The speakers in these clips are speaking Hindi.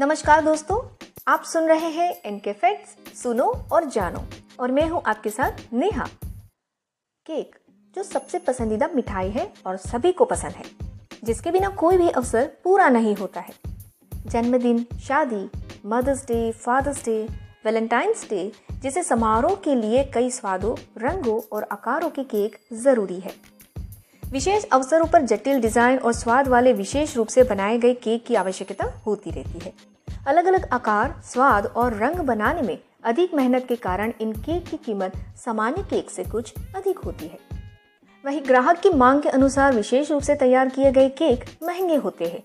नमस्कार दोस्तों, आप सुन रहे हैं इनके फैक्ट्स, सुनो और जानो। और मैं हूँ आपके साथ नेहा। केक, जो सबसे पसंदीदा मिठाई है और सभी को पसंद है, जिसके बिना कोई भी अवसर पूरा नहीं होता है। जन्मदिन, शादी, Mother's Day, Father's Day, Valentine's Day, जैसे समारोह के लिए कई स्वादों, रंगों और आकारों के केक ज़रूरी है। विशेष अवसरों पर जटिल डिज़ाइन और स्वाद वाले विशेष रूप से बनाए गए केक की आवश्यकता होती रहती है। अलग अलग आकार, स्वाद और रंग बनाने में अधिक मेहनत के कारण इन केक की कीमत सामान्य केक से कुछ अधिक होती है। वही ग्राहक की मांग के अनुसार विशेष रूप से तैयार किए गए केक महँगे होते हैं।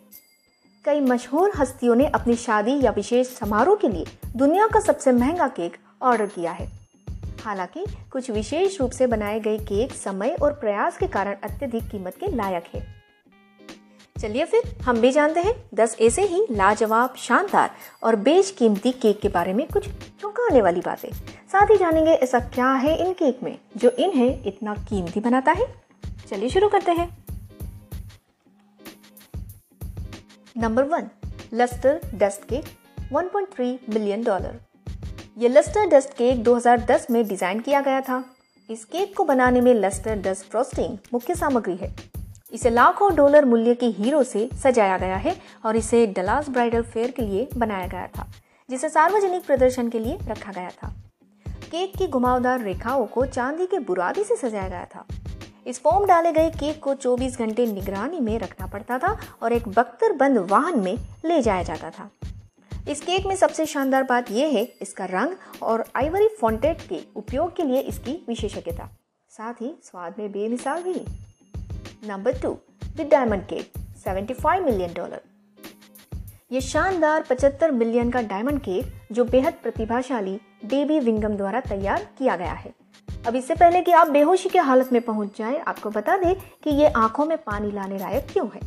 कई मशहूर हस्तियों ने अपनी शादी या विशेष समारोह के लिए दुनिया का सबसे महँगा केक ऑर्डर किया है। हालाँकि, कुछ विशेष रूप से बनाए गए केक समय और प्रयास के कारण अत्यधिक कीमत के लायक है। चलिए फिर, हम भी जानते हैं, दस ऐसे ही लाजवाब, शानदार और बेच कीमती केक के बारे में कुछ चौंकाने वाली बातें। साथ ही जानेंगे ऐसा क्या है इन केक में, जो इन्हें इतना कीमती बनाता है। चलिए शुरू करते हैं। Number one, lustre dust cake 1.3 million dollar ये लस्टर डस्ट केक 2010 में डिज़ाइन किया गया था। इस केक को बनाने में लस्टर डस्ट फ्रोस्टिंग मुख्य सामग्री है। इसे लाखों डॉलर मूल्य के हीरो से सजाया गया है और इसे डलास ब्राइडल फेयर के लिए बनाया गया था, जिसे सार्वजनिक प्रदर्शन के लिए रखा गया था। केक की घुमावदार रेखाओं को चांदी के बुरादी से सजाया गया था। इस फॉर्म डाले गए केक को 24 घंटे निगरानी में रखना पड़ता था और एक बख्तर बंद वाहन में ले जाया जाता था। इस केक में सबसे शानदार बात यह है इसका रंग और आइवरी फॉन्टेट के उपयोग के लिए इसकी विशेषज्ञता। साथ ही स्वाद में बेमिसाल भी। Number two the diamond cake 75 million dollar ये शानदार 75 मिलियन का डायमंड केक जो बेहद प्रतिभाशाली डेबी विंगम द्वारा तैयार किया गया है। अब इससे पहले कि आप बेहोशी की हालत में पहुँच जाएँ, आपको बता दें कि ये आँखों में पानी लाने लायक क्यों है।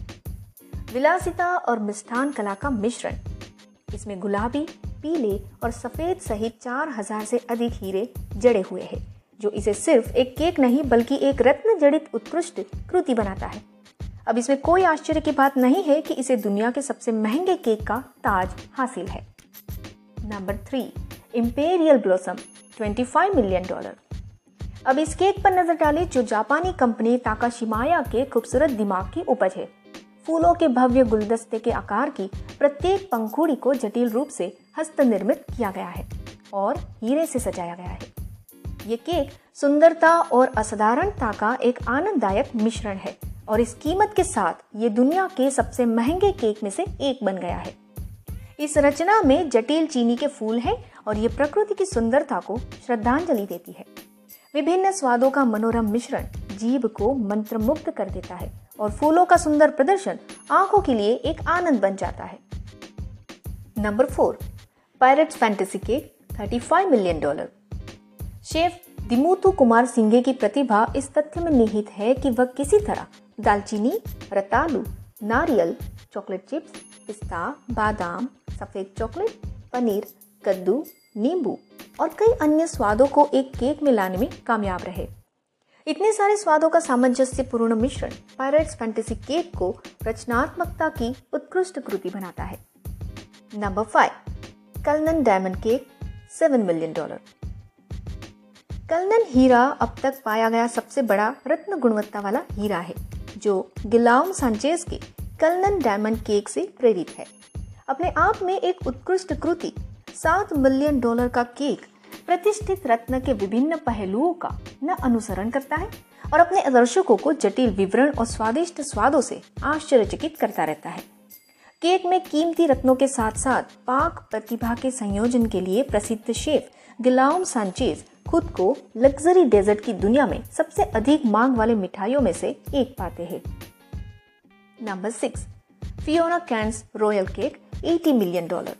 विलासिता और मिष्ठान कला का मिश्रण इसमें गुलाबी, पीले और सफ़ेद सहित चार हज़ार से अधिक हीरे जड़े हुए हैं, जो इसे सिर्फ़ एक केक नहीं बल्कि एक रत्न जड़ित उत्कृष्ट कृति बनाता है। अब इसमें कोई आश्चर्य की बात नहीं है कि इसे दुनिया के सबसे महँगे केक का ताज हासिल है। Number three imperial blossom 25 million dollar अब इस केक पर नज़र डालें जो जापानी कंपनी ताकाशिमाया के खूबसूरत दिमाग की उपज है। फूलों के भव्य गुलदस्ते के आकार की प्रत्येक पंखुड़ी को जटिल रूप से हस्त निर्मित किया गया है और हीरे से सजाया गया है। ये केक सुंदरता और असाधारणता का एक आनंददायक मिश्रण है और इस कीमत के साथ ये दुनिया के सबसे महँगे केक में से एक बन गया है। इस रचना में जटिल चीनी के फूल हैं और ये प्रकृति की सुंदरता को श्रद्धांजलि देती है। विभिन्न स्वादों का मनोरम मिश्रण जीभ को मंत्रमुग्ध कर देता है और फूलों का सुंदर प्रदर्शन आँखों के लिए एक आनंद बन जाता है। Number four pirates fantasy cake 35 million dollar chef Dimuthu Kumarasinghe की प्रतिभा इस तथ्य में निहित है कि वह किसी तरह दालचीनी, रतालू, नारियल, चॉकलेट चिप्स, पिस्ता, बादाम, सफ़ेद चॉकलेट, पनीर, कद्दू, नींबू और कई अन्य स्वादों को एक केक में लाने में कामयाब रहे। इतने सारे स्वादों का सामंजस्यपूर्ण मिश्रण पायरेट्स फैंटेसी केक को रचनात्मकता की उत्कृष्ट कृति बनाता है। Number five Cullinan diamond cake seven million dollar Cullinan हीरा अब तक पाया गया सबसे बड़ा रत्न गुणवत्ता वाला हीरा है, जो गिलाम सांचेज के कलनन डायमंड केक से प्रेरित है। अपने आप में एक उत्कृष्ट कृति, सात मिलियन डॉलर का केक प्रतिष्ठित रत्न के विभिन्न पहलुओं का न अनुसरण करता है और अपने दर्शकों को जटिल विवरण और स्वादिष्ट स्वादों से आश्चर्यचकित करता रहता है। केक में कीमती रत्नों के साथ साथ पाक प्रतिभा के संयोजन के लिए प्रसिद्ध शेफ गिलाम सांचेज खुद को लग्जरी डेजर्ट की दुनिया में सबसे अधिक मांग वाले मिठाइयों में से एक पाते हैं। Number six Fiona Cairns royal cake 80 million dollar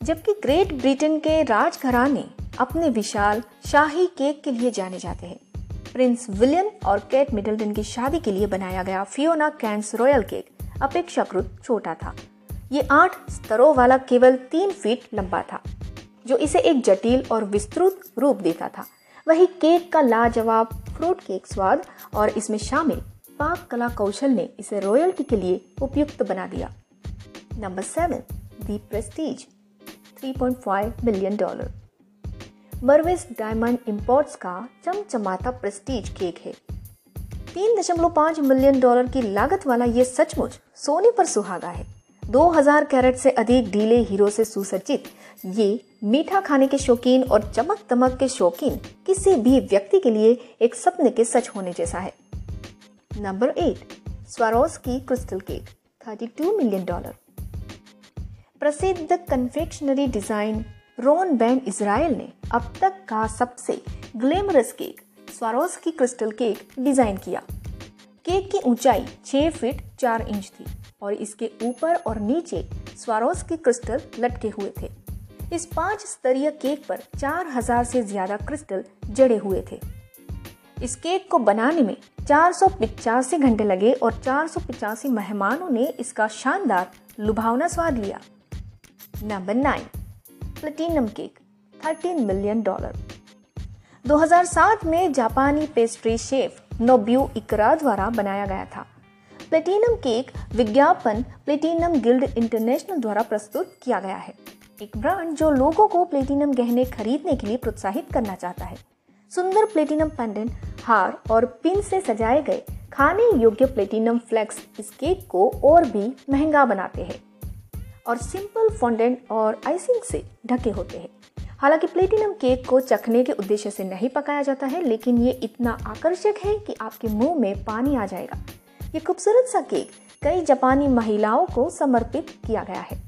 जबकि ग्रेट ब्रिटेन के राजघराने अपने विशाल शाही केक के लिए जाने जाते हैं। प्रिंस विलियम और केट मिडल्टन की शादी के लिए बनाया गया फियोना कैंस रॉयल केक अपेक्षाकृत छोटा था। ये आठ स्तरों वाला केवल तीन फीट लंबा था, जो इसे एक जटिल और विस्तृत रूप देता था। वही केक का लाजवाब फ्रूट केक स्वाद और इसमें शामिल पाक कला कौशल ने इसे रॉयल्टी के लिए उपयुक्त बना दिया। Number seven, the prestige. 3.5 million dollar Mervis Diamond Imports का चमचमाता प्रेस्टीज केक है। तीन दशमलव पाँच मिलियन डॉलर की लागत वाला ये सचमुच सोने पर सुहागा है। 2000 कैरेट से अधिक ढीले हीरो से सुसज्जित, ये मीठा खाने के शौकीन और चमक दमक के शौकीन किसी भी व्यक्ति के लिए एक सपने के सच होने जैसा है। Number eight Swarovski crystal cake 32 million dollar प्रसिद्ध confectionery design Ron Ben Israel ने अब तक का सबसे glamorous cake Swarovski crystal cake design किया। केक की ऊंचाई 6 फीट 4 इंच थी और इसके ऊपर और नीचे स्वारोस की क्रिस्टल लटके हुए थे। इस पाँच स्तरीय केक पर 4000 से ज़्यादा क्रिस्टल जड़े हुए थे। इस केक को बनाने में चार घंटे लगे और चार मेहमानों ने इसका शानदार, लुभावना स्वाद लिया। Number nine, platinum cake 13 million dollar 2007 में जापानी पेस्ट्री शेफ नोब्यू इकरा द्वारा बनाया गया था। प्लेटिनम केक विज्ञापन प्लेटिनम गिल्ड इंटरनेशनल द्वारा प्रस्तुत किया गया है। एक ब्रांड जो लोगों को प्लेटिनम गहने खरीदने के लिए प्रोत्साहित करना चाहता है। सुंदर प्लेटिनम पेंडेंट हार और पिन से सजाए गए खाने योग्य प्लेटिनम फ्लेक्स इस केक को और भी महँगा बनाते हैं। और सिंपल फॉन्डेंट और आइसिंग से ढके होते हैं। हालाँकि प्लेटिनम केक को चखने के उद्देश्य से नहीं पकाया जाता है, लेकिन ये इतना आकर्षक है कि आपके मुँह में पानी आ जाएगा। ये खूबसूरत सा केक कई जापानी महिलाओं को समर्पित किया गया है,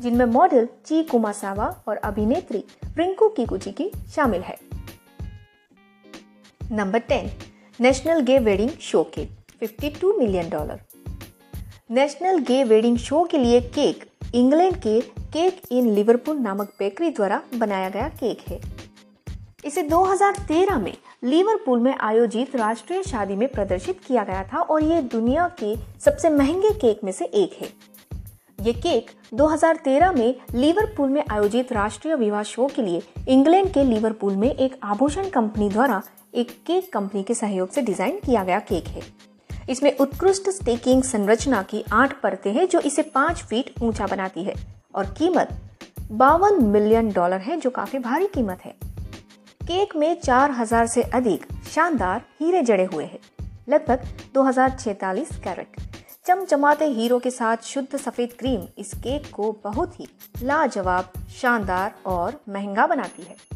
जिनमें मॉडल ची कुमासावा और अभिनेत्री रिंकू की शामिल है। Number ten national gay wedding show cake 52 million dollar national gay wedding show के लिए केक इंग्लैंड के केक इन लिवरपूल नामक बेकरी द्वारा बनाया गया केक है। इसे 2013 में लिवरपूल में आयोजित राष्ट्रीय शादी में प्रदर्शित किया गया था और ये दुनिया के सबसे महँगे केक में से एक है। ये केक 2013 में लिवरपूल में आयोजित राष्ट्रीय विवाह शो के लिए इंग्लैंड के लिवरपूल में एक आभूषण कंपनी द्वारा एक केक कंपनी के सहयोग से डिज़ाइन किया गया केक है। इसमें उत्कृष्ट स्टेकिंग संरचना की आठ परतें हैं जो इसे पाँच फीट ऊँचा बनाती है और कीमत बावन मिलियन डॉलर है, जो काफ़ी भारी कीमत है। केक में 4000 से अधिक शानदार हीरे जड़े हुए हैं। लगभग दो कैरेट। चमचमाते हीरो के साथ शुद्ध सफ़ेद क्रीम इस केक को बहुत ही लाजवाब, शानदार और महँगा बनाती है।